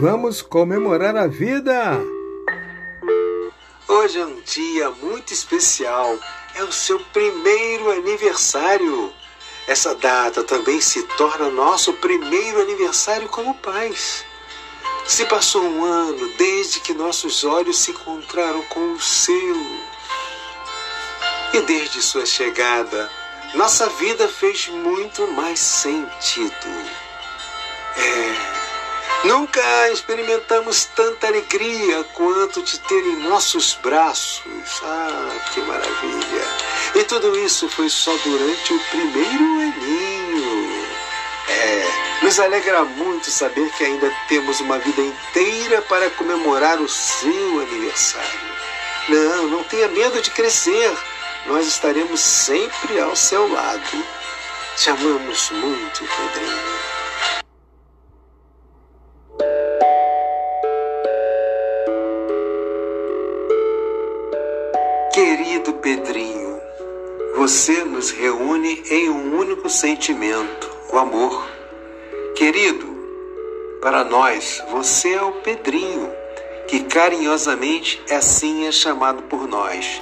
Vamos comemorar a vida! Hoje é um dia muito especial. É o seu primeiro aniversário. Essa data também se torna nosso primeiro aniversário como pais. Se passou um ano desde que nossos olhos se encontraram com o seu. E desde sua chegada, nossa vida fez muito mais sentido. É, nunca experimentamos tanta alegria quanto de ter em nossos braços. Ah, que maravilha! E tudo isso foi só durante o primeiro aninho. É, nos alegra muito saber que ainda temos uma vida inteira para comemorar o seu aniversário. Não, não tenha medo de crescer nós estaremos sempre ao seu lado. Te amamos muito, Pedrinho. Você nos reúne em um único sentimento, o amor. Querido, para nós, você é o Pedrinho, que carinhosamente assim é chamado por nós.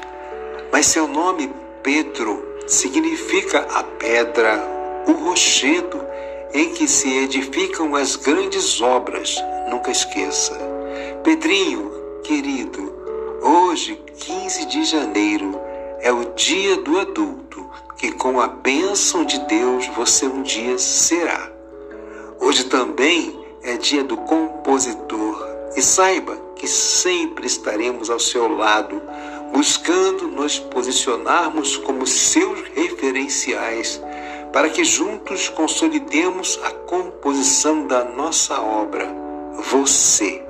Mas seu nome, Pedro, significa a pedra, o rochedo em que se edificam as grandes obras. Nunca esqueça. Pedrinho, querido, hoje, 15 de janeiro, é o dia do adulto, que com a bênção de Deus você um dia será. Hoje também é dia do compositor. E saiba que sempre estaremos ao seu lado buscando nos posicionarmos como seus referenciais, para que juntos consolidemos a composição da nossa obra, você.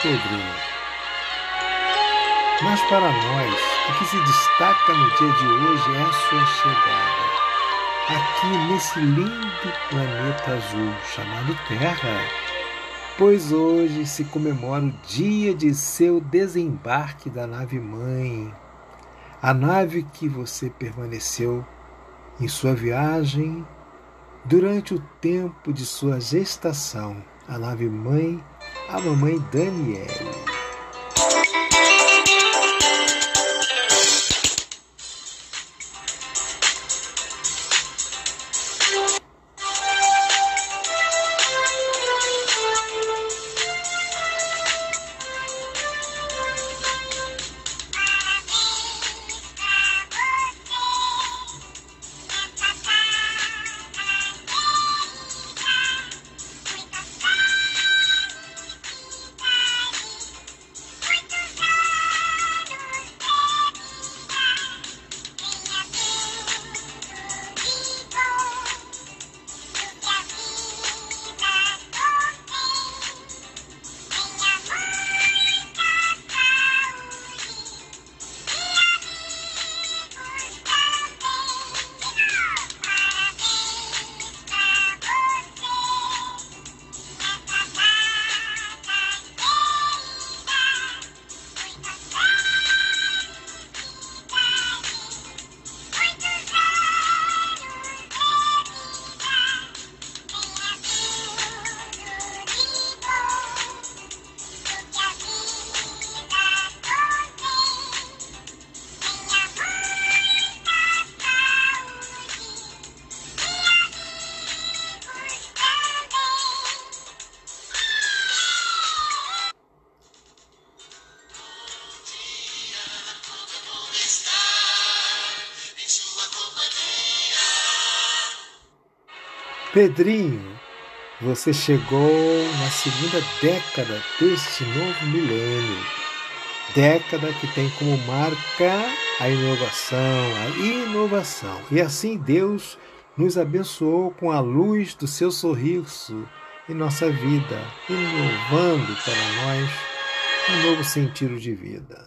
Pedrinho. Mas para nós, o que se destaca no dia de hoje é a sua chegada. Aqui nesse lindo planeta azul chamado Terra, pois hoje se comemora o dia de seu desembarque da nave mãe, a nave que você permaneceu em sua viagem durante o tempo de sua gestação, a nave mãe, a mamãe Daniele. Pedrinho, você chegou na segunda década deste novo milênio. Década que tem como marca a inovação, a inovação. E assim Deus nos abençoou com a luz do seu sorriso em nossa vida, inovando para nós um novo sentido de vida.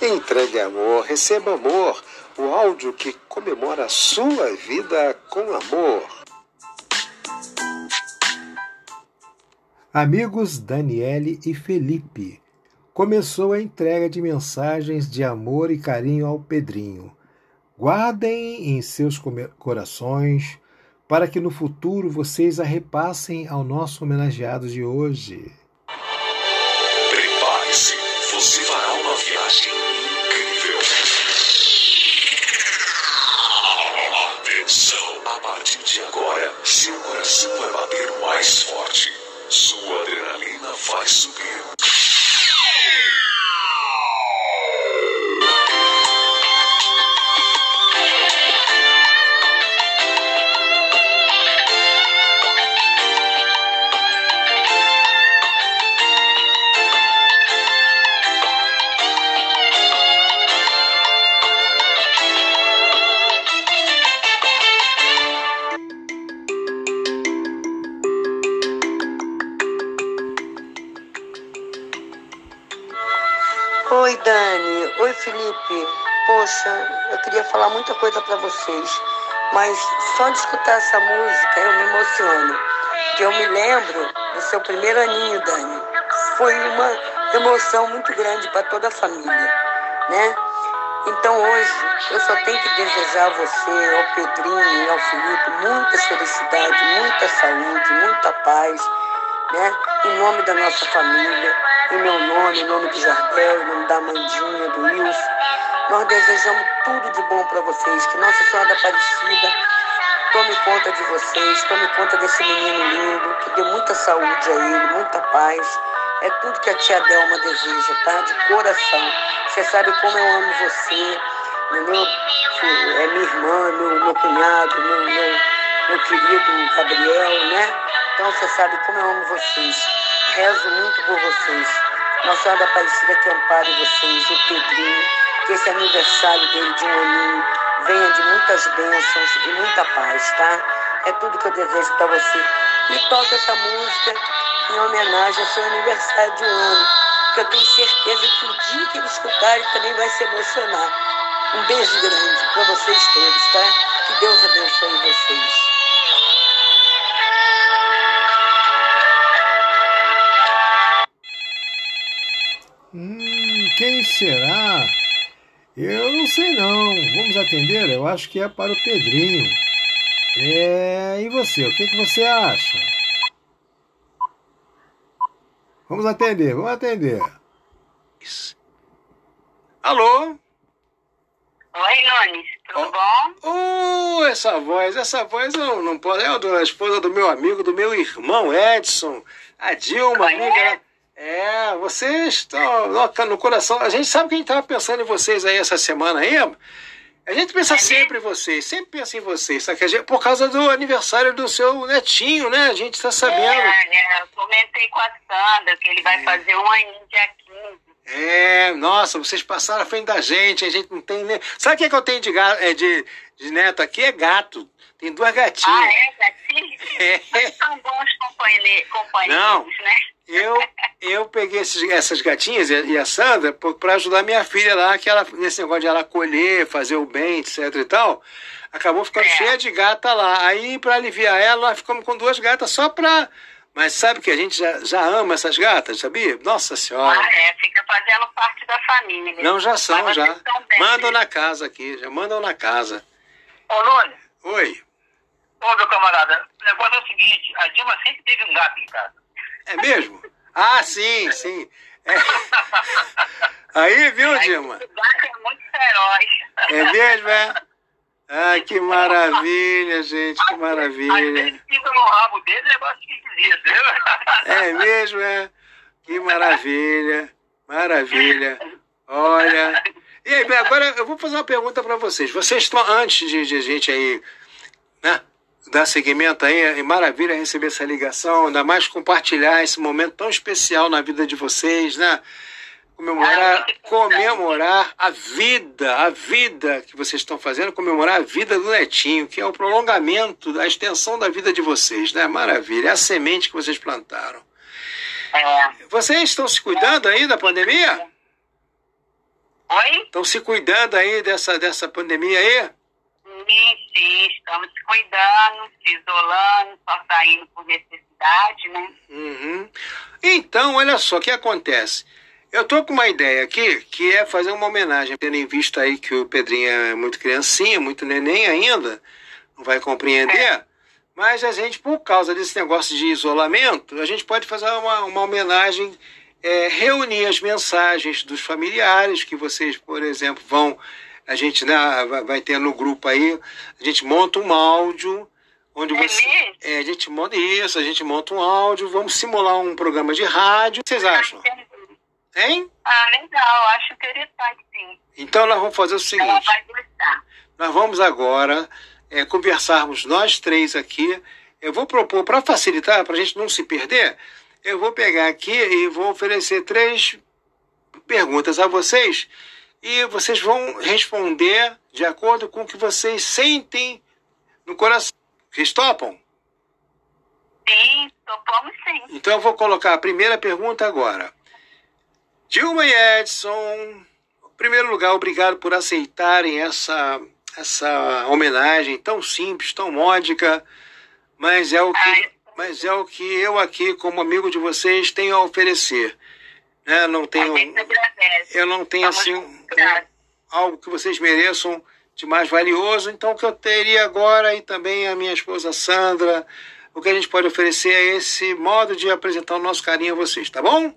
Entregue amor, receba amor, o áudio que comemora a sua vida com amor. Amigos Daniele e Felipe, começou a entrega de mensagens de amor e carinho ao Pedrinho. Guardem em seus corações para que no futuro vocês a repassem ao nosso homenageado de hoje. Mas só de escutar essa música eu me emociono. Que eu me lembro do seu primeiro aninho, Dani. Foi uma emoção muito grande para toda a família, né? Então hoje eu só tenho que desejar a você, ao Pedrinho e ao Felipe muita felicidade, muita saúde, muita paz, né? Em nome da nossa família, em meu nome, em nome de Jardel, em nome da Mandinha, do Wilson, nós desejamos tudo de bom para vocês. Que Nossa Senhora da Aparecida tome conta de vocês, tome conta desse menino lindo, que dê muita saúde a ele, muita paz. É tudo que a tia Delma deseja, tá? De coração. Você sabe como eu amo você, entendeu? É minha irmã, meu, meu cunhado, meu, meu, meu querido Gabriel, né? Então você sabe como eu amo vocês. Rezo muito por vocês. Nossa Senhora da Aparecida que ampare vocês, o Pedrinho, que esse aniversário dele de um aninho venha de muitas bênçãos e muita paz, tá? É tudo que eu desejo para você. E toca essa música em homenagem ao seu aniversário de um ano, que eu tenho certeza que o dia que ele escutar ele também vai se emocionar. Um beijo grande para vocês todos, tá? Que Deus abençoe vocês. Hum, quem será? Eu não sei não. Vamos atender? Eu acho que é para o Pedrinho. É, e você? O que, que você acha? Vamos atender, vamos atender. Alô? Oi, Nunes, tudo bom? Oh, essa voz, essa voz eu não posso. É a esposa do meu amigo, do meu irmão Edson. A Dilma, Conhece? É, vocês estão no coração. A gente sabe que a gente estava pensando em vocês aí essa semana aí. A gente pensa sempre em vocês, sempre pensa em vocês, sabe? Que a gente- por causa do aniversário do seu netinho, né? A gente está sabendo. É, é, eu comentei com a Sandra que ele vai fazer um aninho dia 15. É, nossa, vocês passaram à frente da gente, a gente não tem nem. Sabe o que, é que eu tenho de, ga- é, de, de neto aqui? É gato. Tem duas Ah, gatinhas. é, gatinho? É. São bons companhe- companheiros, Não. né? Eu, eu peguei esses- essas gatinhas e a- Sandra para ajudar minha filha lá, que ela, nesse negócio de ela colher, fazer o bem, etc e tal, acabou ficando É. cheia de gata lá. Aí, para aliviar ela, nós ficamos com duas gatas só pra. Mas sabe que a gente já, já ama essas gatas, sabia? Nossa Senhora. Ah, é, fica fazendo parte da família. Não, já são, Mas já. Mandam né? na casa aqui, já mandam na casa. Ô, Nunes, Oi, ô, meu camarada, o negócio é o seguinte, a Dilma sempre teve um gato em casa. É mesmo? Ah, sim, sim. É. Aí, viu, Dilma? É muito feroz. É mesmo, é? Ah, que maravilha, gente, que Às maravilha. vezes fica no rabo dele, negócio esquisito, viu? É mesmo, é? Que maravilha, maravilha. Olha. E aí, bem, agora eu vou fazer uma pergunta para vocês. Vocês estão, antes de, de a gente aí, né, dar seguimento aí, é maravilha receber essa ligação, ainda mais compartilhar esse momento tão especial na vida de vocês, né? Comemorar, comemorar a vida, a vida que vocês estão fazendo, comemorar a vida do netinho, que é o prolongamento, a extensão da vida de vocês, né? Maravilha, é a semente que vocês plantaram. É. Vocês estão se cuidando aí da pandemia? Oi? Estão se cuidando aí dessa, dessa pandemia aí? Sim, estamos se cuidando, se isolando, só saindo por necessidade, né? Uhum. Então, olha só o que acontece. Eu tô com uma ideia aqui, que é fazer uma homenagem, tendo em vista aí que o Pedrinho é muito criancinha, muito neném ainda, não vai compreender. Mas a gente, por causa desse negócio de isolamento, a gente pode fazer uma, uma homenagem, é, reunir as mensagens dos familiares, que vocês, por exemplo, vão. A gente né, vai- ter no grupo aí, a gente monta um áudio, onde É você. É, a gente monta isso, a gente monta um áudio, vamos simular um programa de rádio. O que vocês acham? Hein? Ah, legal, acho interessante, sim. Então nós vamos fazer o Ela seguinte. vai gostar. Nós vamos agora é, conversarmos nós três aqui. Eu vou propor, para facilitar, para a gente não se perder, eu vou pegar aqui e vou oferecer três perguntas a vocês e vocês vão responder de acordo com o que vocês sentem no coração. Vocês topam? Sim, topamos sim. Então eu vou colocar a primeira pergunta agora. Dilma e Edson, em primeiro lugar, obrigado por aceitarem essa, essa homenagem tão simples, tão módica, mas é o que, Ai. mas é o que eu aqui, como amigo de vocês, tenho a oferecer. Né? Não tenho, eu não tenho assim Estamos gratos. algo que vocês mereçam de mais valioso. Então, o que eu teria agora e também a minha esposa Sandra, o que a gente pode oferecer é esse modo de apresentar o nosso carinho a vocês, tá bom?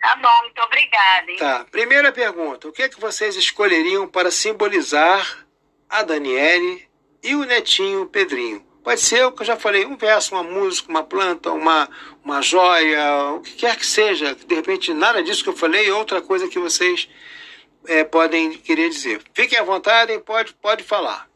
Tá bom, muito obrigada, hein? Tá. Primeira pergunta: o que é que vocês escolheriam para simbolizar a Daniele e o netinho Pedrinho? Pode ser o que eu já falei, um verso, uma música, uma planta, uma, uma joia, o que quer que seja. De repente, nada disso que eu falei, outra coisa que vocês eh, podem querer dizer. Fiquem à vontade, pode, pode falar.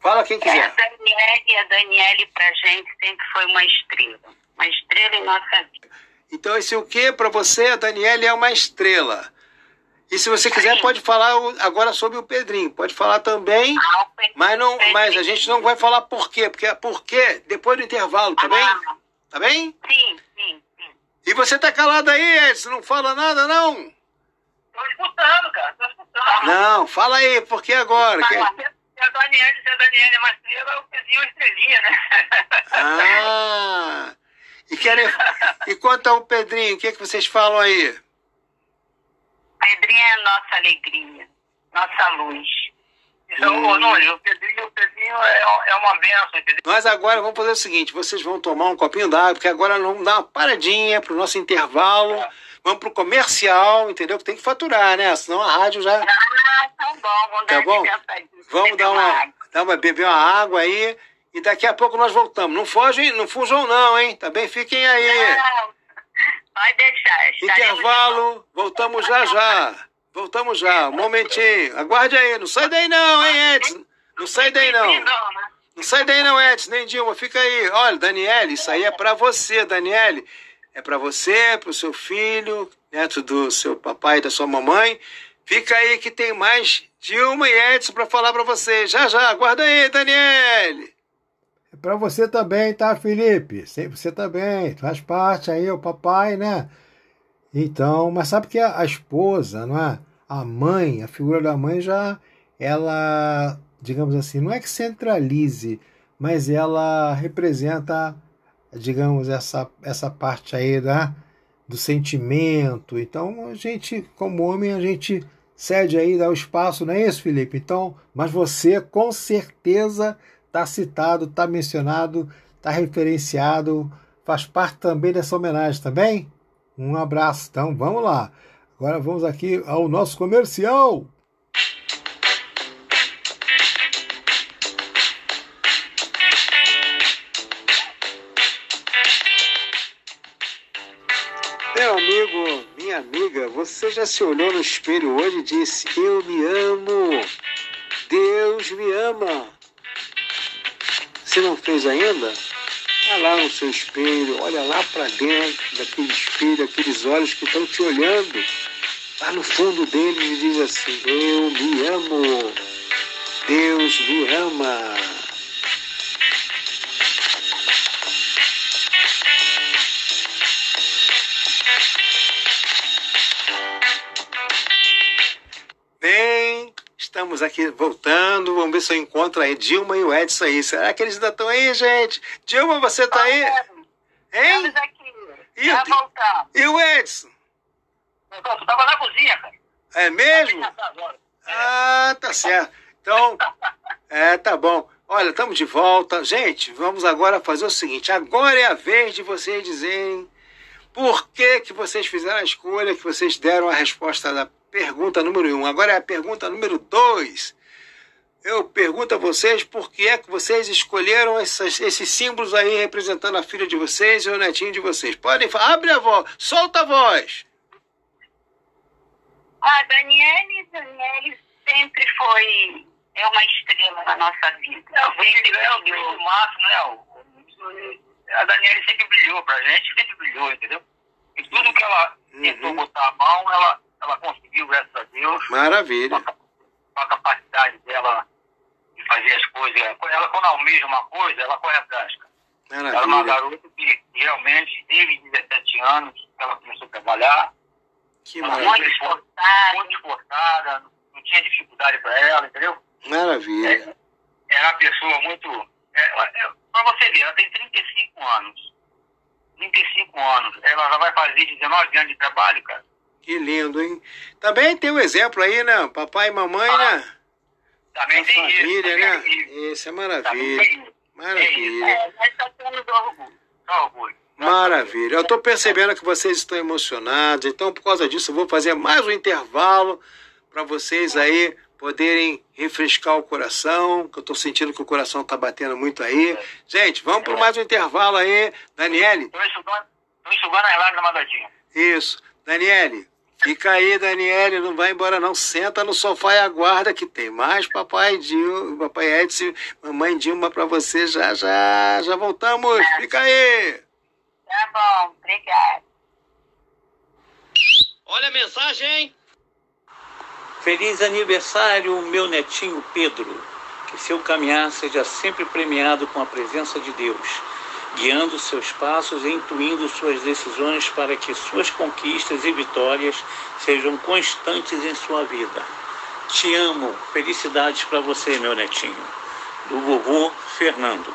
Fala quem É, a quiser. Daniele, a Daniele pra gente sempre foi uma estrela. Uma estrela em nossa vida. Então, esse o que para você, a Daniele é uma estrela. E se você quiser, Sim. pode falar agora sobre o Pedrinho. Pode falar também. Ah, Mas, não, mas a gente não vai falar por quê, porque é por quê depois do intervalo, tá bem? Ah, Tá bem? sim, sim, sim. E você tá calado aí, Edson, não fala nada, não? Tô escutando, cara, tô escutando. Não, fala aí, por que agora? Que- Se a Daniele, se a Daniele é uma estrela, o é uma estrelinha, né? Ah! E, querem... e quanto ao Pedrinho, o que, é que vocês falam aí? Pedrinho é nossa alegria, nossa luz. Então, ô, Nunes, o Pedrinho, o Pedrinho é, é uma benção? Nós agora vamos fazer o seguinte: vocês vão tomar um copinho d'água, porque agora nós vamos dar uma paradinha pro nosso intervalo. Vamos pro comercial, entendeu? Que tem que faturar, né? Senão a rádio já. Ah, tá bom, vamos Tá dar bom? Vamos dar uma, água. dar uma beber uma água aí e daqui a pouco nós voltamos. Não fogem, não fujam não, hein? Tá bem? Fiquem aí. Não, pode deixar. Intervalo, voltamos já já. Voltamos já, um momentinho. Aguarde aí, não sai daí não, hein, Edson? Não sai daí não. né? Não sai daí não, Edson, nem Dilma, fica aí. Olha, Daniele, isso aí é pra você, Daniele. É pra você, pro seu filho, neto do seu papai e da sua mamãe. Fica aí que tem mais Dilma e Edson pra falar pra você. Já já, aguarda aí, Daniele. Para você também, tá, Felipe? Você também, faz parte aí, o papai, né? Então, mas sabe que a, a esposa, não é? A mãe, a figura da mãe já, ela, digamos assim, não é que centralize, mas ela representa, digamos, essa, essa parte aí da, do sentimento. Então, a gente, como homem, a gente cede aí, dá o espaço, não é isso, Felipe? Então, mas você, com certeza, está citado, está mencionado, está referenciado, faz parte também dessa homenagem, também? Um abraço. Então, vamos lá. Agora vamos aqui ao nosso comercial. Meu amigo, minha amiga, você já se olhou no espelho hoje e disse: Eu me amo. Deus me ama. Se não fez ainda? Olha lá no seu espelho, olha lá para dentro daquele espelho, aqueles olhos que estão te olhando. Lá no fundo dele ele diz assim: Eu me amo. Deus me ama. Estamos aqui voltando. Vamos ver se eu encontro aí Dilma e o Edson aí. Será que eles ainda estão aí, gente? Dilma, você tá aí? Hein? Estamos aqui. E, Já o- voltamos. e o Edson? Tu tava na cozinha, cara. É mesmo? Agora. Ah, tá certo. Então, é, tá bom. Olha, estamos de volta. Gente, vamos agora fazer o seguinte. Agora é a vez de vocês dizerem por que, que vocês fizeram a escolha, que vocês deram a resposta da pergunta número um. Agora é a pergunta número dois. Eu pergunto a vocês por que é que vocês escolheram essas- esses símbolos aí representando a filha de vocês e o netinho de vocês. Podem falar. Abre a voz. Solta a voz. A Daniele, Daniele sempre foi é uma estrela na nossa vida. É é brilhou. brilho máximo, né? A Daniela sempre brilhou pra gente, sempre brilhou, entendeu? E tudo que ela tentou Uhum. botar a mão, ela, ela conseguiu, graças a Deus. Maravilha. com a- capacidade dela de fazer as coisas. Ela, quando almeja uma coisa, ela corre atrás. cara. Ela é uma Maravilha. garota que realmente, desde 17 anos, ela começou a trabalhar. Que Ela maravilha. Muito esforçada. Muito esforçada, não tinha dificuldade para ela, entendeu? Maravilha. Era uma pessoa muito. É, é, para você ver, ela tem 35 anos. 35 anos. Ela já vai fazer 19 anos de trabalho, cara. Que lindo, hein? Também tem um exemplo aí, né? Papai e mamãe, né? Também A tem isso. família, né? isso, Isso é maravilha. isso. Maravilha. É, nós só temos orgulho. Maravilha. Eu estou percebendo que vocês estão emocionados, então por causa disso eu vou fazer mais um intervalo para vocês aí poderem refrescar o coração, que eu estou sentindo que o coração está batendo muito aí. Gente, vamos para mais um intervalo aí. Daniele, Tô enxugando, as lágrimas da isso. Daniele, fica aí, Daniele, não vai embora não. Senta no sofá e aguarda que tem mais papai Dilma, papai Edson, mamãe Dilma para você já já. Já voltamos. Fica aí. Tá bom, obrigada. Olha a mensagem, hein? Feliz aniversário, meu netinho Pedro. Que seu caminhar seja sempre premiado com a presença de Deus, guiando seus passos e intuindo suas decisões para que suas conquistas e vitórias sejam constantes em sua vida. Te amo. Felicidades para você, meu netinho. Do vovô Fernando.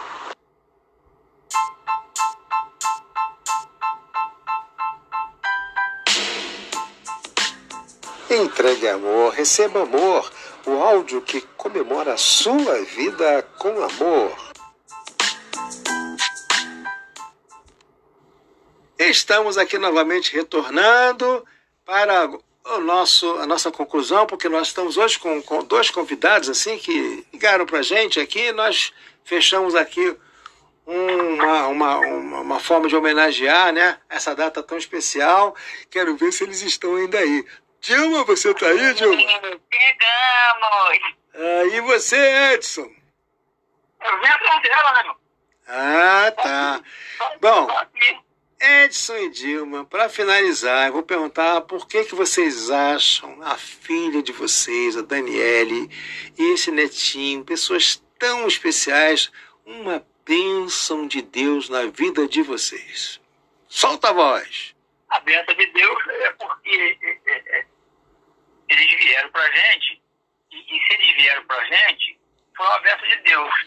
Entregue amor, receba amor, o áudio que comemora a sua vida com amor. Estamos aqui novamente retornando para o nosso, a nossa conclusão, porque nós estamos hoje com, com dois convidados assim que ligaram para a gente aqui. Nós fechamos aqui uma, uma, uma, uma forma de homenagear né, essa data tão especial. Quero ver se eles estão ainda aí. Dilma, você tá aí, Dilma? Chegamos. Ah, e você, Edson? Eu vim atrás dela, né? Ah, tá. Bom. Edson e Dilma, para finalizar, eu vou perguntar por que, que vocês acham a filha de vocês, a Daniele, e esse netinho, pessoas tão especiais, uma bênção de Deus na vida de vocês. Solta a voz. A benção de Deus é porque é, é, é, eles vieram pra gente, e, e se eles vieram pra gente, foi uma benção de Deus.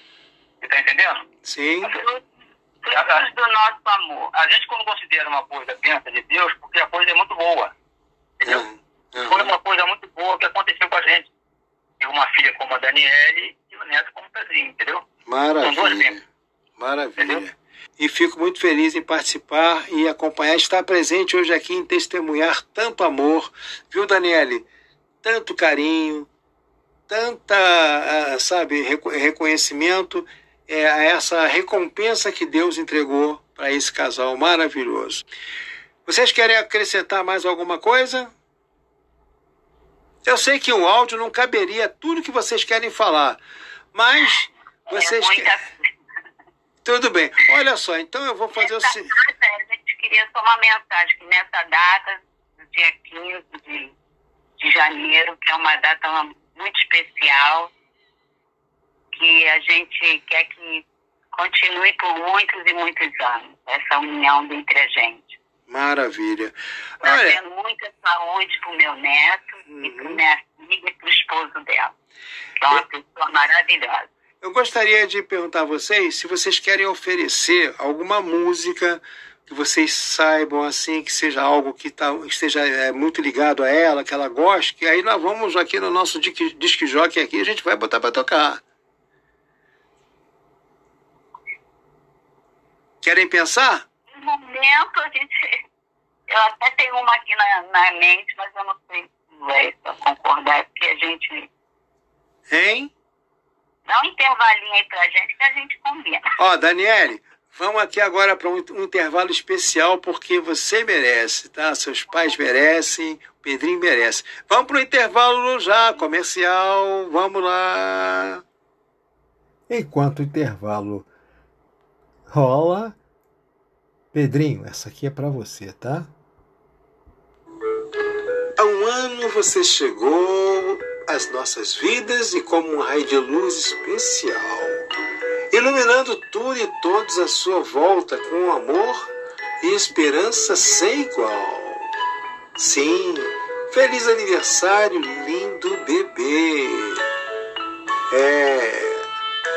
Você tá entendendo? Sim, Frutos do nosso amor. A gente quando considera uma coisa benção de Deus, porque a coisa é muito boa. Entendeu? Aham, aham. Foi uma coisa muito boa que aconteceu com a gente. Tive uma filha como a Daniele e um neto como o Pedrinho, entendeu? São duas maravilha. bênçãos. Maravilha. Entendeu? E fico muito feliz em participar e acompanhar, estar presente hoje aqui em testemunhar tanto amor, viu, Daniele? Tanto carinho, tanta, ah, sabe, reco- reconhecimento, é, a essa recompensa que Deus entregou para esse casal maravilhoso. Vocês querem acrescentar mais alguma coisa? Eu sei que um áudio não caberia tudo que vocês querem falar, mas vocês é muita... querem. Tudo bem. Olha só, então eu vou fazer o Nessa seguinte. data, a gente queria só uma mensagem, que nessa data, dia 15 de, de janeiro, que é uma data muito especial, que a gente quer que continue por muitos e muitos anos, essa união entre a gente. Maravilha. Olha, Trazendo muita saúde pro meu neto e pro Uhum. minha família e para o esposo dela. Que é uma pessoa maravilhosa. Eu gostaria de perguntar a vocês se vocês querem oferecer alguma música que vocês saibam assim que seja algo que tá, esteja é, muito ligado a ela, que ela goste, que aí nós vamos aqui no nosso disque, disque jockey aqui a gente vai botar para tocar. Querem pensar? No momento a gente. Eu até tenho uma aqui na, na mente, mas eu não sei se vai concordar, porque a gente. Hein? Dá um intervalinho aí pra gente que a gente combina. Ó, Daniele, vamos aqui agora para um, um intervalo especial, porque você merece, tá? Seus pais merecem, o Pedrinho merece. Vamos para o intervalo já, comercial, vamos lá. Enquanto o intervalo rola, Pedrinho, essa aqui é para você, tá? Há um ano você chegou às nossas vidas e como um raio de luz especial, iluminando tudo e todos à sua volta com amor e esperança sem igual. Sim, feliz aniversário, lindo bebê. É,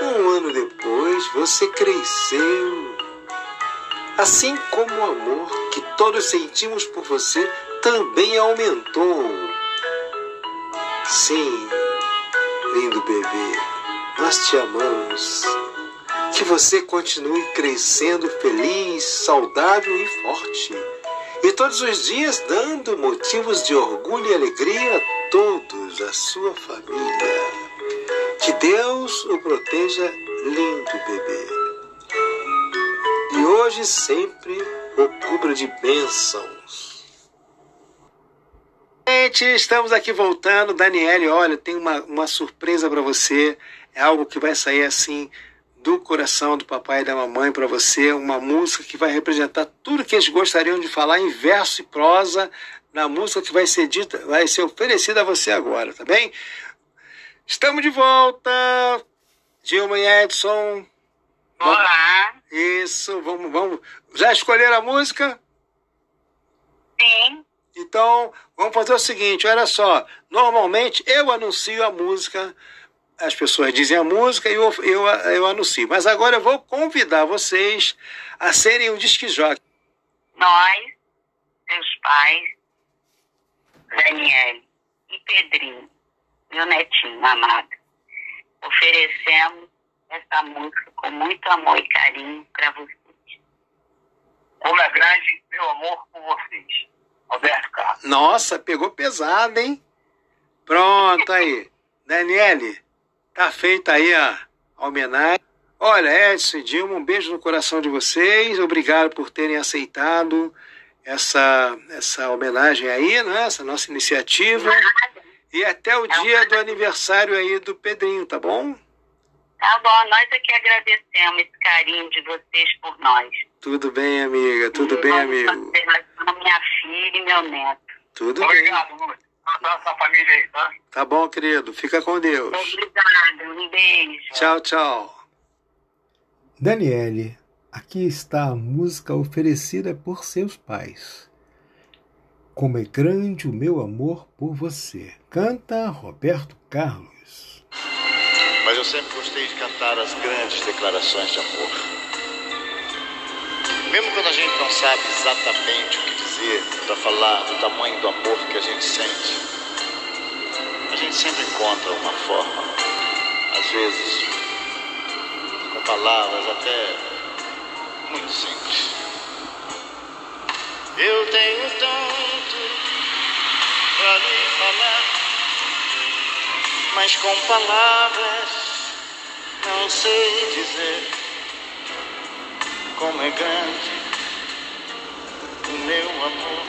um ano depois você cresceu. Assim como o amor que todos sentimos por você também aumentou. Sim, lindo bebê, nós te amamos. Que você continue crescendo feliz, saudável e forte. E todos os dias dando motivos de orgulho e alegria a todos, a sua família. Que Deus o proteja, lindo bebê. E hoje sempre o cubra de bênçãos. Gente, estamos aqui voltando. Daniele, olha, tem uma, uma surpresa para você. É algo que vai sair assim do coração do papai e da mamãe para você. Uma música que vai representar tudo que eles gostariam de falar em verso e prosa na música que vai ser dita, vai ser oferecida a você agora, tá bem? Estamos de volta. Dilma e Edson. Olá. Isso, vamos, vamos. Já escolheram a música? Sim. Então, vamos fazer o seguinte, olha só. Normalmente eu anuncio a música, as pessoas dizem a música e eu, eu, eu anuncio. Mas agora eu vou convidar vocês a serem um disque jockey. Nós, seus pais, Daniele e Pedrinho, meu netinho amado, oferecemos essa música com muito amor e carinho para vocês. Como é grande meu amor por vocês. Roberto Carlos. Nossa, pegou pesado, hein? Pronto aí. Daniele, tá feita aí a, a homenagem. Olha, Edson e Dilma, um beijo no coração de vocês. Obrigado por terem aceitado essa, essa homenagem aí, né? Essa nossa iniciativa. E até o dia do aniversário aí do Pedrinho, tá bom? Tá bom, nós é que agradecemos esse carinho de vocês por nós. Tudo bem, amiga. Tudo bem, amigo. Minha filha e meu neto. Tudo bem. Obrigado, Lúcio. Abraço a família aí, tá? Tá bom, querido. Fica com Deus. Obrigada, um beijo. Tchau, tchau. Daniele, aqui está a música oferecida por seus pais. Como é grande o meu amor por você. Canta Roberto Carlos. Mas eu sempre gostei de cantar as grandes declarações de amor. Mesmo quando a gente não sabe exatamente o que dizer para falar do tamanho do amor que a gente sente, a gente sempre encontra uma forma, às vezes com palavras até muito simples. Eu tenho tanto mas com palavras não sei dizer como é grande o meu amor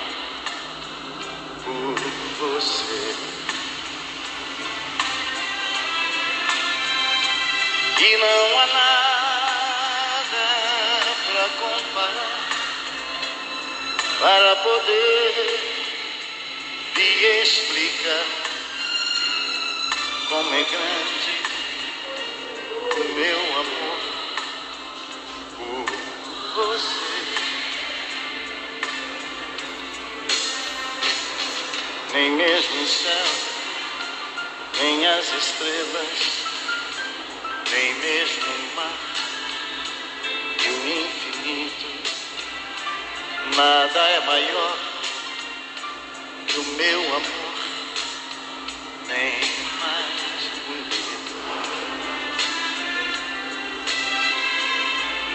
por você. E não há nada para comparar para poder lhe explicar como é grande o meu amor por você. Nem mesmo o céu nem as estrelas, nem mesmo o mar e o infinito. Nada é maior que o meu amor,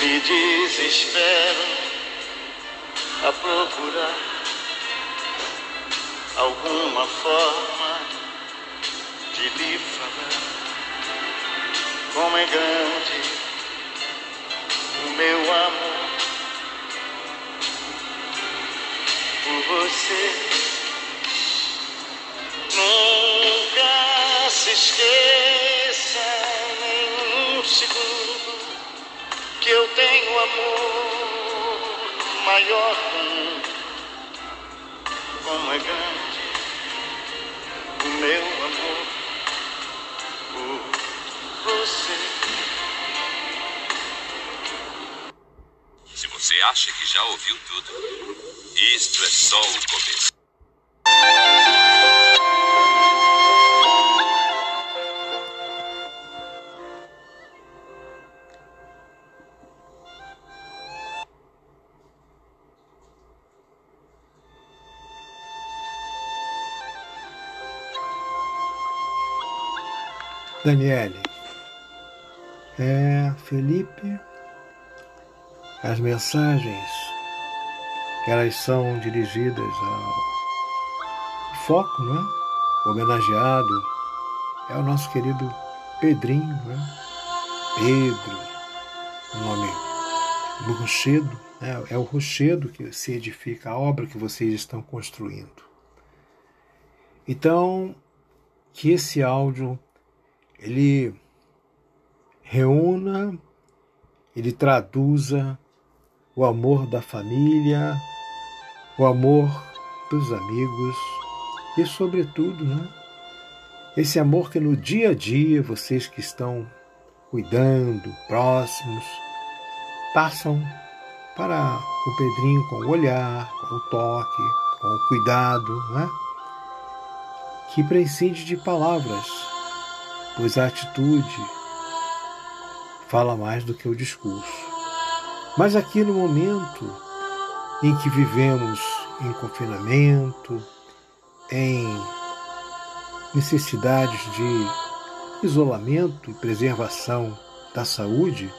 Me desespero a procurar alguma forma de lhe falar como é grande o meu amor por você. Nunca se esqueça tenho amor maior mundo. Como é grande o meu amor por você. Se você acha que já ouviu tudo, isto é só o começo. Daniele. É, Felipe. As mensagens, elas são dirigidas ao foco, né? Homenageado é o nosso querido Pedrinho, né? Pedro, o nome do rochedo, né? é o rochedo que se edifica a obra que vocês estão construindo. Então, que esse áudio ele reúna, ele traduza o amor da família, o amor dos amigos e, sobretudo, né, esse amor que no dia a dia vocês que estão cuidando, próximos, passam para o Pedrinho com o olhar, com o toque, com o cuidado, né? que prescinde de palavras, pois a atitude fala mais do que o discurso. Mas aqui no momento em que vivemos em confinamento, em necessidades de isolamento e preservação da saúde,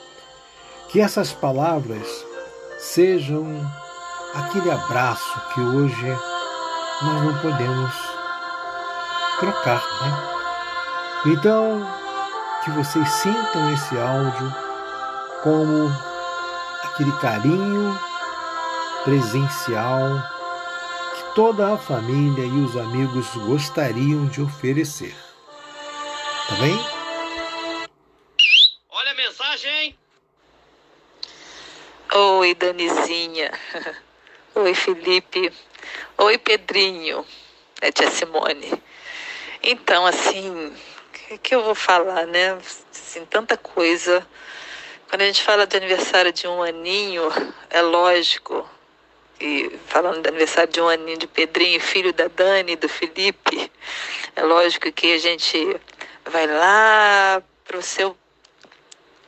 que essas palavras sejam aquele abraço que hoje nós não podemos trocar, né? Então, que vocês sintam esse áudio como aquele carinho presencial que toda a família e os amigos gostariam de oferecer. Tá bem? Olha a mensagem! Oi, Danizinha. Oi, Felipe. Oi, Pedrinho. É tia Simone. Então, assim, o que eu vou falar, né? Assim, tanta coisa. Quando a gente fala de aniversário de um aninho, é lógico, e falando do aniversário de um aninho de Pedrinho, filho da Dani, do Felipe, é lógico que a gente vai lá para o seu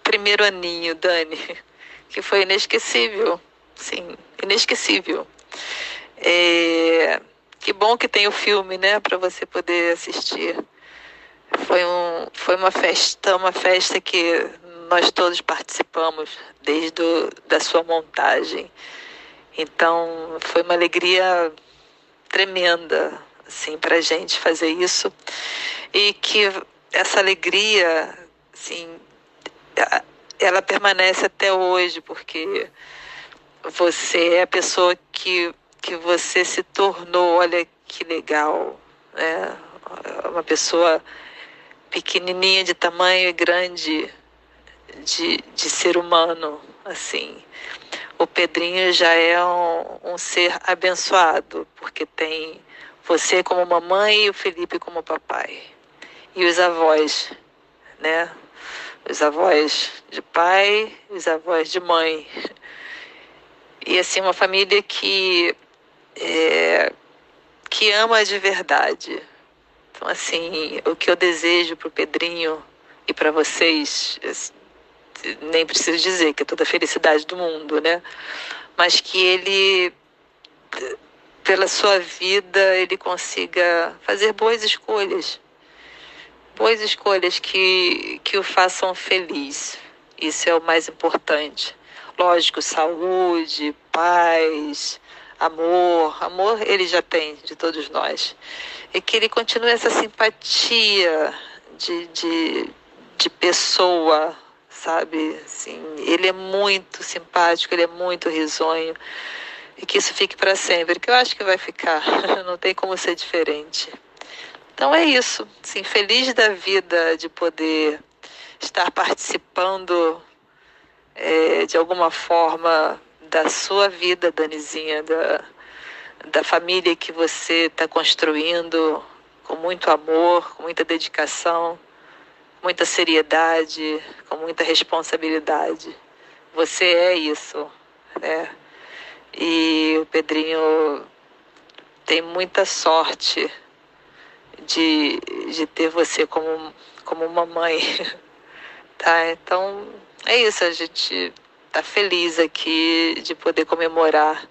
primeiro aninho, Dani, que foi inesquecível, sim, inesquecível. É, que bom que tem o filme, né, para você poder assistir. Foi, um, foi uma festa, uma festa que nós todos participamos desde do, da sua montagem. Então foi uma alegria tremenda assim para gente fazer isso e que essa alegria assim ela permanece até hoje porque você é a pessoa que que você se tornou olha que legal né uma pessoa pequenininha de tamanho e grande de, de ser humano, assim. O Pedrinho já é um, um ser abençoado, porque tem você como mamãe e o Felipe como papai. E os avós, né? Os avós de pai, os avós de mãe. E assim, uma família que, é, que ama de verdade. Então, assim, o que eu desejo para o Pedrinho e para vocês, nem preciso dizer que é toda a felicidade do mundo, né? Mas que ele, pela sua vida, ele consiga fazer boas escolhas. Boas escolhas que, que o façam feliz. Isso é o mais importante. Lógico, saúde, paz, amor. Amor ele já tem de todos nós. E que ele continue essa simpatia de, de, de pessoa, sabe? Assim, ele é muito simpático, ele é muito risonho. E que isso fique para sempre, que eu acho que vai ficar. Não tem como ser diferente. Então é isso. Sim, feliz da vida de poder estar participando é, de alguma forma da sua vida, Danizinha, da, da família que você está construindo com muito amor, com muita dedicação, muita seriedade, com muita responsabilidade. Você é isso, né? E o Pedrinho tem muita sorte de, de ter você como, como mamãe, tá? Então é isso, a gente tá feliz aqui de poder comemorar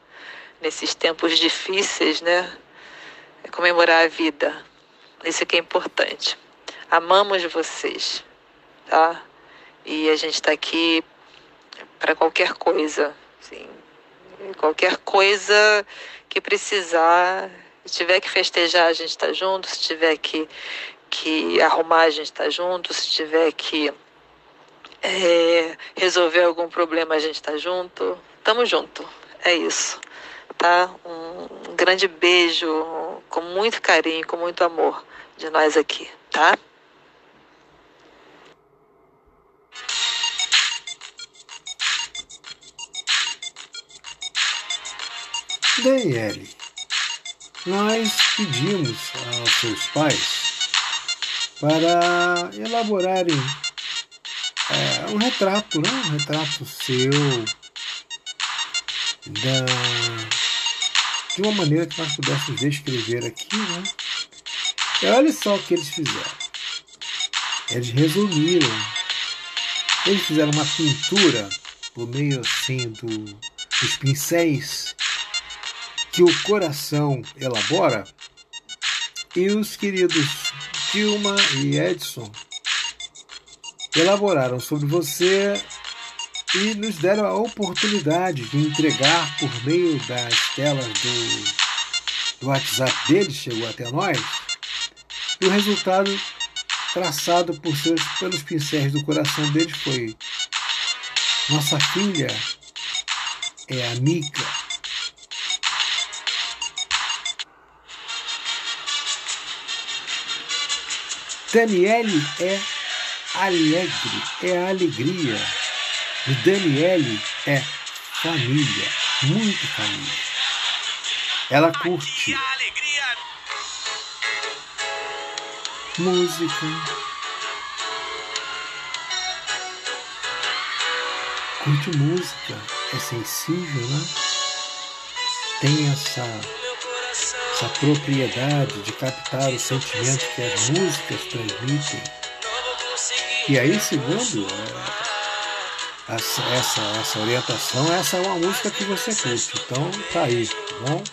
nesses tempos difíceis, né? É comemorar a vida. Isso que é importante. Amamos vocês, tá? E a gente está aqui para qualquer coisa, assim, qualquer coisa que precisar. Se tiver que festejar, a gente está junto. Se tiver que, que arrumar, a gente está junto. Se tiver que é, resolver algum problema, a gente está junto. Tamo junto. É isso. Tá? Um, grande beijo, com muito carinho, com muito amor de nós aqui, tá? Daniele, nós pedimos aos seus pais para elaborarem é, um retrato, né? um retrato seu da, de uma maneira que nós pudéssemos descrever aqui, né? E olha só o que eles fizeram. Eles resumiram. Eles fizeram uma pintura por meio assim do, dos pincéis que o coração elabora. E os queridos Dilma e Edson elaboraram sobre você e nos deram a oportunidade de entregar por meio das telas do, do WhatsApp deles, chegou até nós, e o resultado traçado por seus, pelos pincéis do coração deles foi: Nossa filha é amiga. Daniele é alegre, é alegria. E Daniele é família, muito família. Ela curte música, curte música, é sensível, né? Tem essa essa propriedade de captar o sentimento que as músicas transmitem. E aí, segundo é, essa, essa, essa orientação, essa é uma música que você curte. Então, tá aí, tá bom?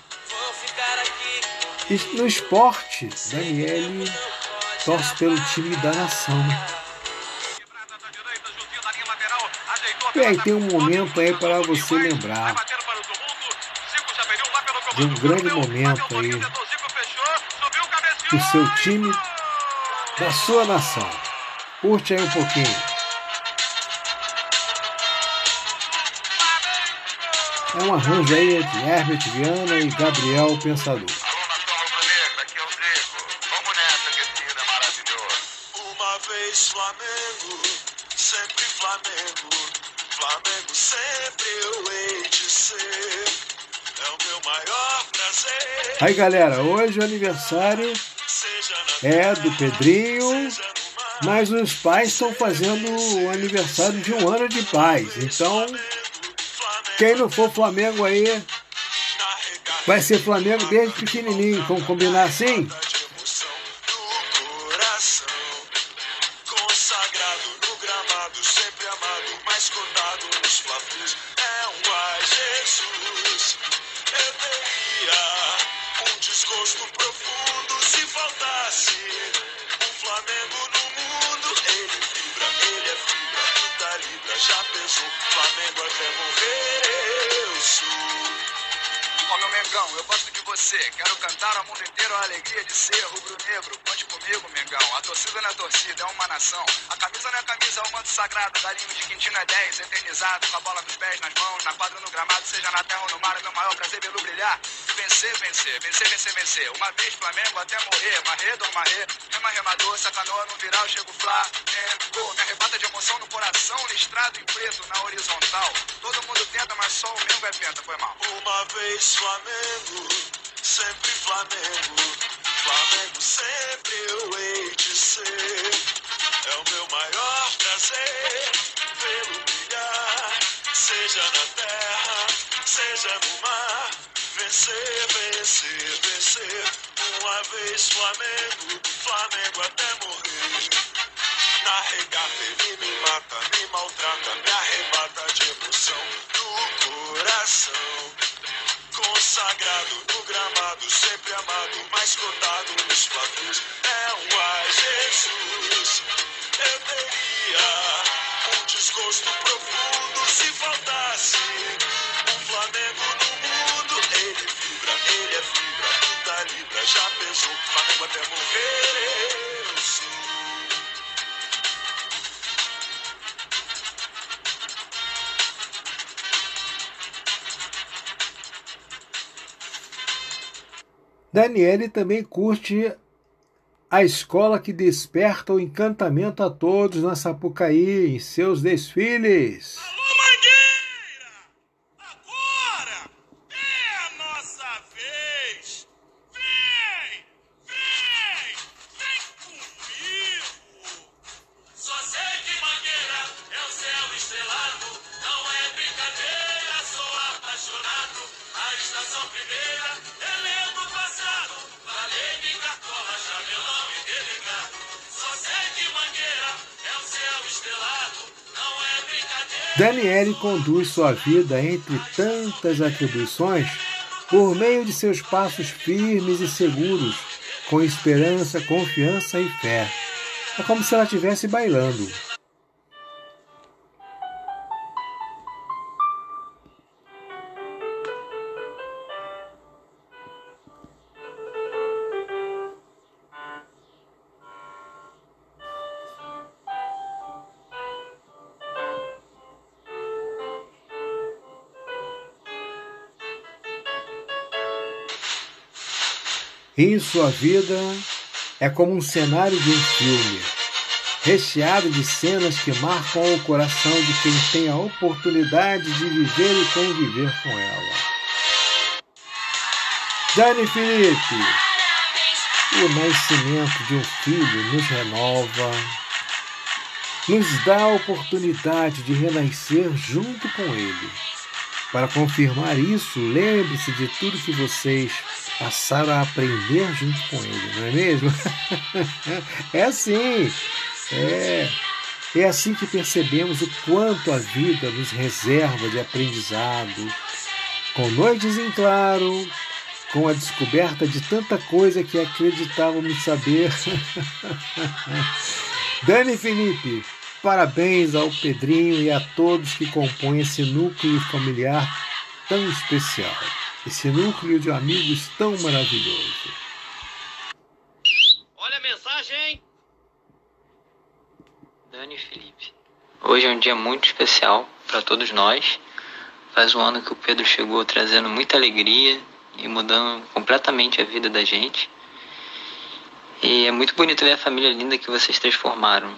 E no esporte, Daniele torce pelo time da nação. E tem um momento aí para você lembrar de um grande momento aí do seu time, da sua nação. Curte aí um pouquinho. É um arranjo aí entre Herbert Viana e Gabriel Pensador. Uma vez Flamengo, sempre Flamengo, Flamengo sempre eu hei de ser. É o meu maior prazer. Aí galera, hoje o aniversário é do Pedrinho, mas os pais estão fazendo o aniversário de um ano de paz. Então, quem não for Flamengo aí, vai ser Flamengo desde pequenininho. Vamos combinar assim? Torcida é uma nação. A camisa não é camisa, é o manto sagrado. Galinho de Quintino é 10, eternizado. Com a bola nos pés, nas mãos, na quadra, no gramado. Seja na terra ou no mar, é meu maior prazer vê-lo brilhar. Vencer, vencer, vencer, vencer, vencer. Uma vez Flamengo até morrer. Marredo ou marrê. Rema, remador, sacanoa no viral, chego flá. É, me arrebata de emoção no coração. Listrado em preto na horizontal. Todo mundo tenta, mas só o Mengo é penta, foi mal. Uma vez Flamengo, sempre Flamengo. Flamengo sempre eu hei de ser. É o meu maior prazer vê-lo brilhar, seja na terra, seja no mar. Vencer, vencer, vencer. Uma vez Flamengo, Flamengo até morrer. Na regata ele me mata, me maltrata, me arrebata de emoção no coração. Consagrado no gramado, sempre amado, mas cotado nos flavus. É um ai Jesus. Eu teria um desgosto profundo se faltasse um Flamengo no mundo. Ele vibra, ele é fibra, muita libra, já pesou. Flamengo até morrer. Daniele também curte a escola que desperta o encantamento a todos na Sapucaí em seus desfiles. Daniele conduz sua vida entre tantas atribuições por meio de seus passos firmes e seguros, com esperança, confiança e fé. É como se ela estivesse bailando. Em sua vida é como um cenário de um filme, recheado de cenas que marcam o coração de quem tem a oportunidade de viver e conviver com ela. Dani Felipe, o nascimento de um filho nos renova, nos dá a oportunidade de renascer junto com ele. Para confirmar isso, lembre-se de tudo que vocês passaram a aprender junto com ele, não é mesmo? é assim, é, é assim que percebemos o quanto a vida nos reserva de aprendizado, com noites em claro, com a descoberta de tanta coisa que acreditávamos saber. Dani Felipe, parabéns ao Pedrinho e a todos que compõem esse núcleo familiar tão especial esse núcleo de amigos tão maravilhoso. Olha a mensagem! Dani Felipe. Hoje é um dia muito especial para todos nós. Faz um ano que o Pedro chegou trazendo muita alegria e mudando completamente a vida da gente. E é muito bonito ver a família linda que vocês transformaram.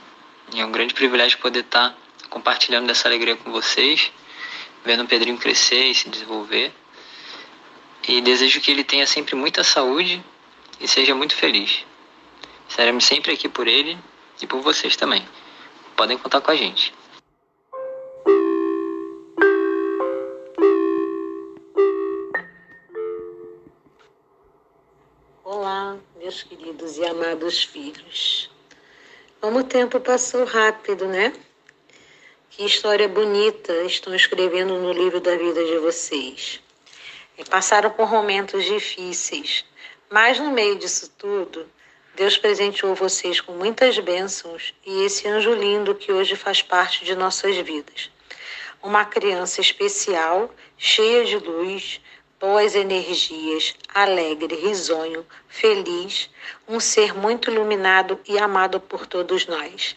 E é um grande privilégio poder estar compartilhando dessa alegria com vocês, vendo o Pedrinho crescer e se desenvolver. E desejo que ele tenha sempre muita saúde e seja muito feliz. Estaremos sempre aqui por ele e por vocês também. Podem contar com a gente. Olá, meus queridos e amados filhos. Como o tempo passou rápido, né? Que história bonita estão escrevendo no livro da vida de vocês. E passaram por momentos difíceis, mas no meio disso tudo, Deus presenteou vocês com muitas bênçãos e esse anjo lindo que hoje faz parte de nossas vidas. Uma criança especial, cheia de luz, boas energias, alegre, risonho, feliz, um ser muito iluminado e amado por todos nós.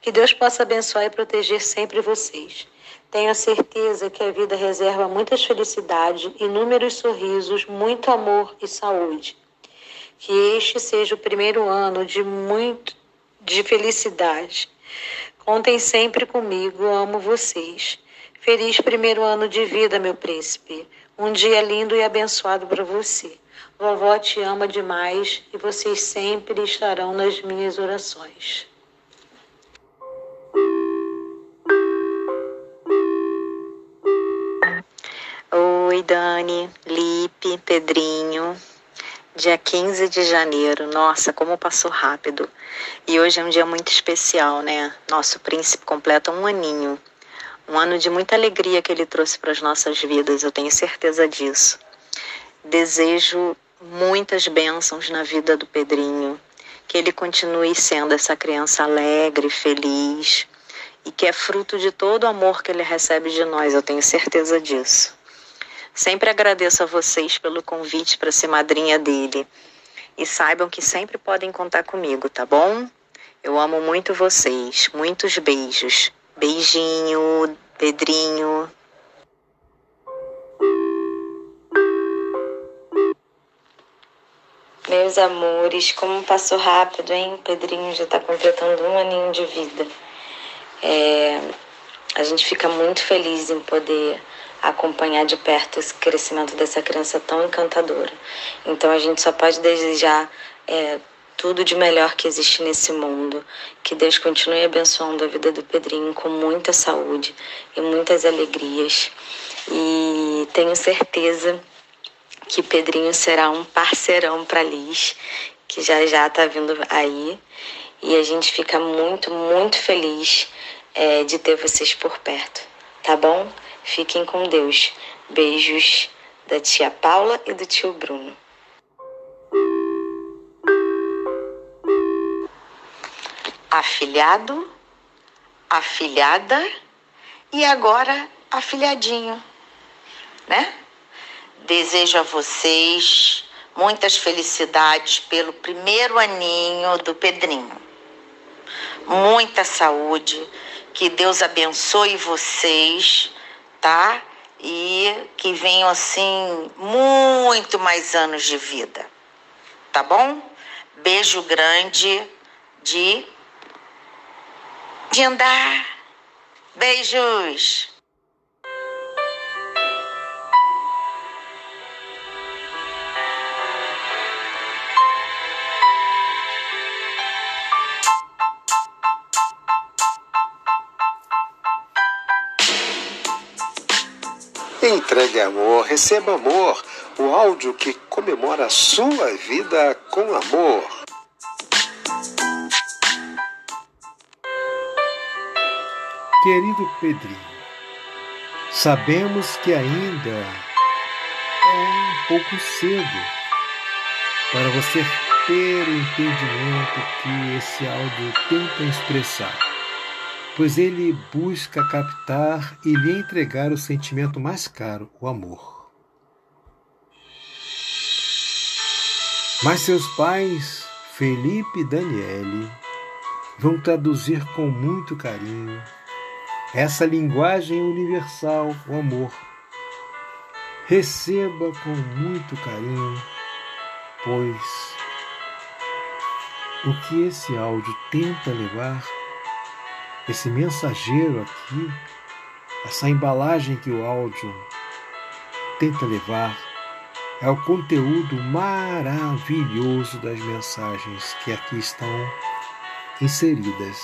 Que Deus possa abençoar e proteger sempre vocês. Tenho certeza que a vida reserva muitas felicidades, inúmeros sorrisos, muito amor e saúde. Que este seja o primeiro ano de muito de felicidade. Contem sempre comigo, amo vocês. Feliz primeiro ano de vida, meu príncipe. Um dia lindo e abençoado para você. Vovó te ama demais e vocês sempre estarão nas minhas orações. Oi, Dani, Lipe, Pedrinho. Dia 15 de janeiro. Nossa, como passou rápido. E hoje é um dia muito especial, né? Nosso príncipe completa um aninho. Um ano de muita alegria que ele trouxe para as nossas vidas, eu tenho certeza disso. Desejo muitas bênçãos na vida do Pedrinho, que ele continue sendo essa criança alegre, feliz e que é fruto de todo o amor que ele recebe de nós, eu tenho certeza disso. Sempre agradeço a vocês pelo convite para ser madrinha dele. E saibam que sempre podem contar comigo, tá bom? Eu amo muito vocês. Muitos beijos. Beijinho, Pedrinho. Meus amores, como passou rápido, hein? Pedrinho já está completando um aninho de vida. É, a gente fica muito feliz em poder acompanhar de perto esse crescimento dessa criança tão encantadora. Então a gente só pode desejar é, tudo de melhor que existe nesse mundo. Que Deus continue abençoando a vida do Pedrinho com muita saúde e muitas alegrias. E tenho certeza que Pedrinho será um parceirão para Liz, que já já está vindo aí. E a gente fica muito, muito feliz é, de ter vocês por perto, tá bom? Fiquem com Deus. Beijos da tia Paula e do tio Bruno. Afilhado, afilhada e agora afilhadinho, né? Desejo a vocês muitas felicidades pelo primeiro aninho do Pedrinho. Muita saúde, que Deus abençoe vocês tá? E que venham assim muito mais anos de vida. Tá bom? Beijo grande de de andar. Beijos. Entregue amor, receba amor, o áudio que comemora a sua vida com amor. Querido Pedrinho, sabemos que ainda é um pouco cedo para você ter o entendimento que esse áudio tenta expressar pois ele busca captar e lhe entregar o sentimento mais caro, o amor. Mas seus pais, Felipe e Daniele, vão traduzir com muito carinho essa linguagem universal, o amor. Receba com muito carinho, pois o que esse áudio tenta levar esse mensageiro aqui, essa embalagem que o áudio tenta levar, é o conteúdo maravilhoso das mensagens que aqui estão inseridas,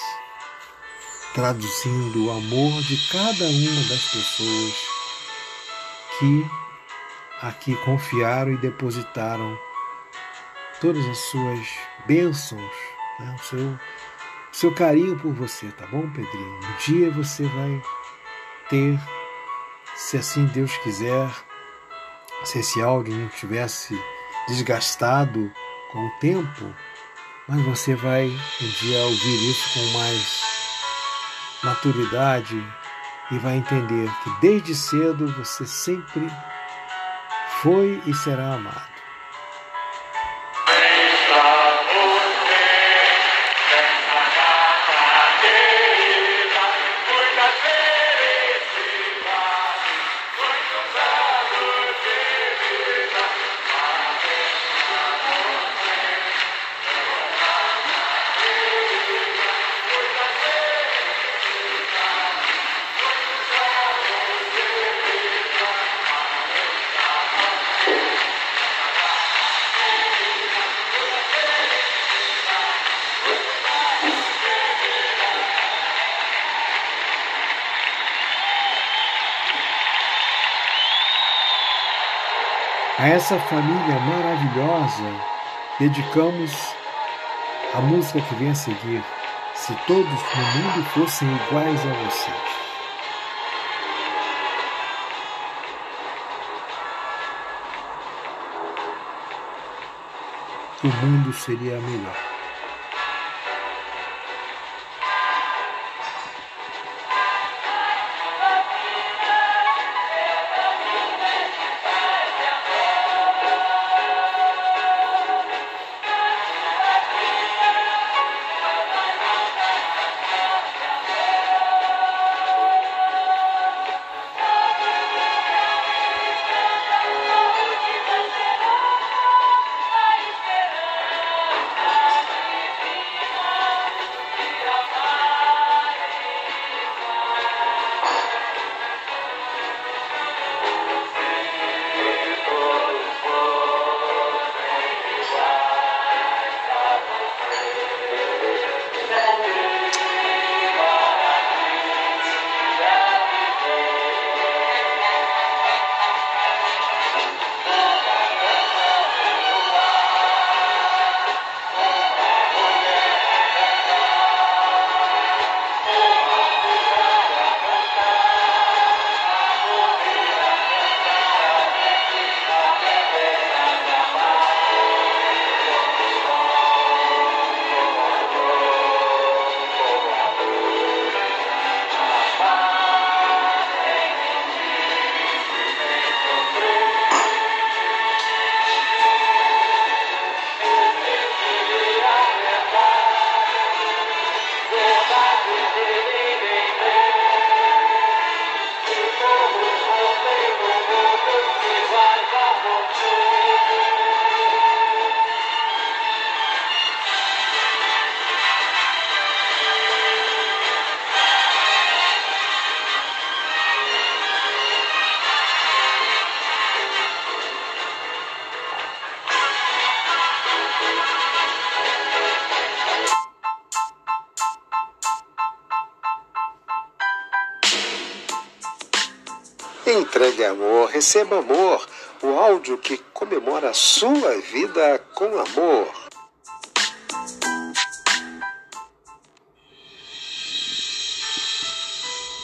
traduzindo o amor de cada uma das pessoas que aqui confiaram e depositaram todas as suas bênçãos, né, o seu seu carinho por você, tá bom, Pedrinho? Um dia você vai ter, se assim Deus quiser, se esse áudio não tivesse desgastado com o tempo, mas você vai um dia ouvir isso com mais maturidade e vai entender que desde cedo você sempre foi e será amado. Essa família maravilhosa dedicamos a música que vem a seguir. Se todos no mundo fossem iguais a vocês. O mundo seria melhor. Entregue amor, receba amor, o áudio que comemora a sua vida com amor.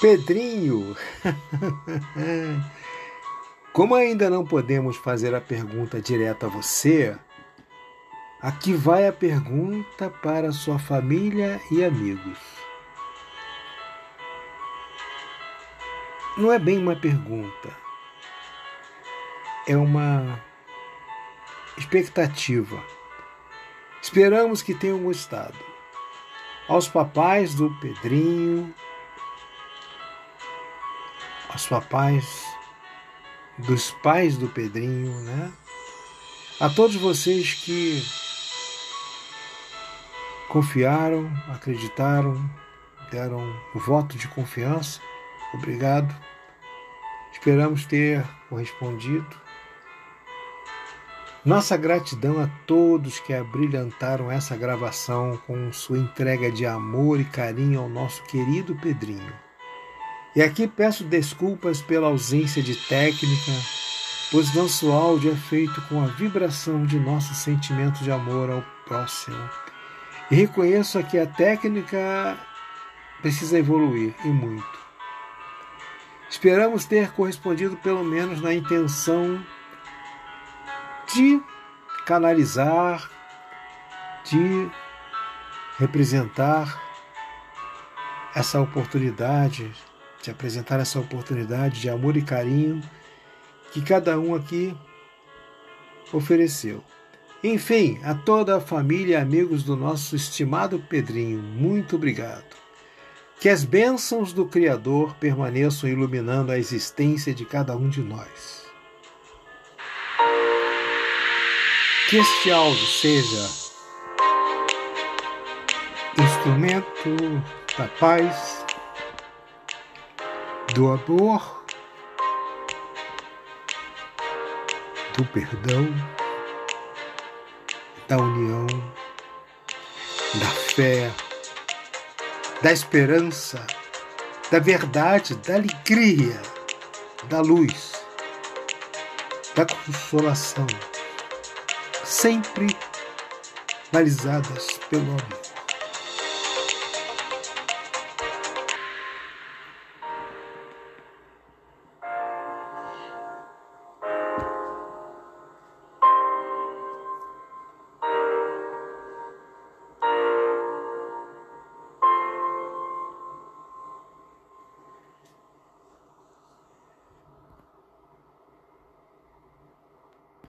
Pedrinho, como ainda não podemos fazer a pergunta direta a você, aqui vai a pergunta para sua família e amigos. Não é bem uma pergunta, é uma expectativa. Esperamos que tenham gostado. Aos papais do Pedrinho, aos papais dos pais do Pedrinho, né? A todos vocês que confiaram, acreditaram, deram o voto de confiança. Obrigado. Esperamos ter correspondido. Nossa gratidão a todos que abrilhantaram essa gravação com sua entrega de amor e carinho ao nosso querido Pedrinho. E aqui peço desculpas pela ausência de técnica, pois nosso áudio é feito com a vibração de nosso sentimento de amor ao próximo. E reconheço que a técnica precisa evoluir e muito. Esperamos ter correspondido pelo menos na intenção de canalizar, de representar essa oportunidade, de apresentar essa oportunidade de amor e carinho que cada um aqui ofereceu. Enfim, a toda a família e amigos do nosso estimado Pedrinho, muito obrigado. Que as bênçãos do Criador permaneçam iluminando a existência de cada um de nós. Que este áudio seja instrumento da paz, do amor, do perdão, da união, da fé, da esperança, da verdade, da alegria, da luz, da consolação, sempre balizadas pelo amor.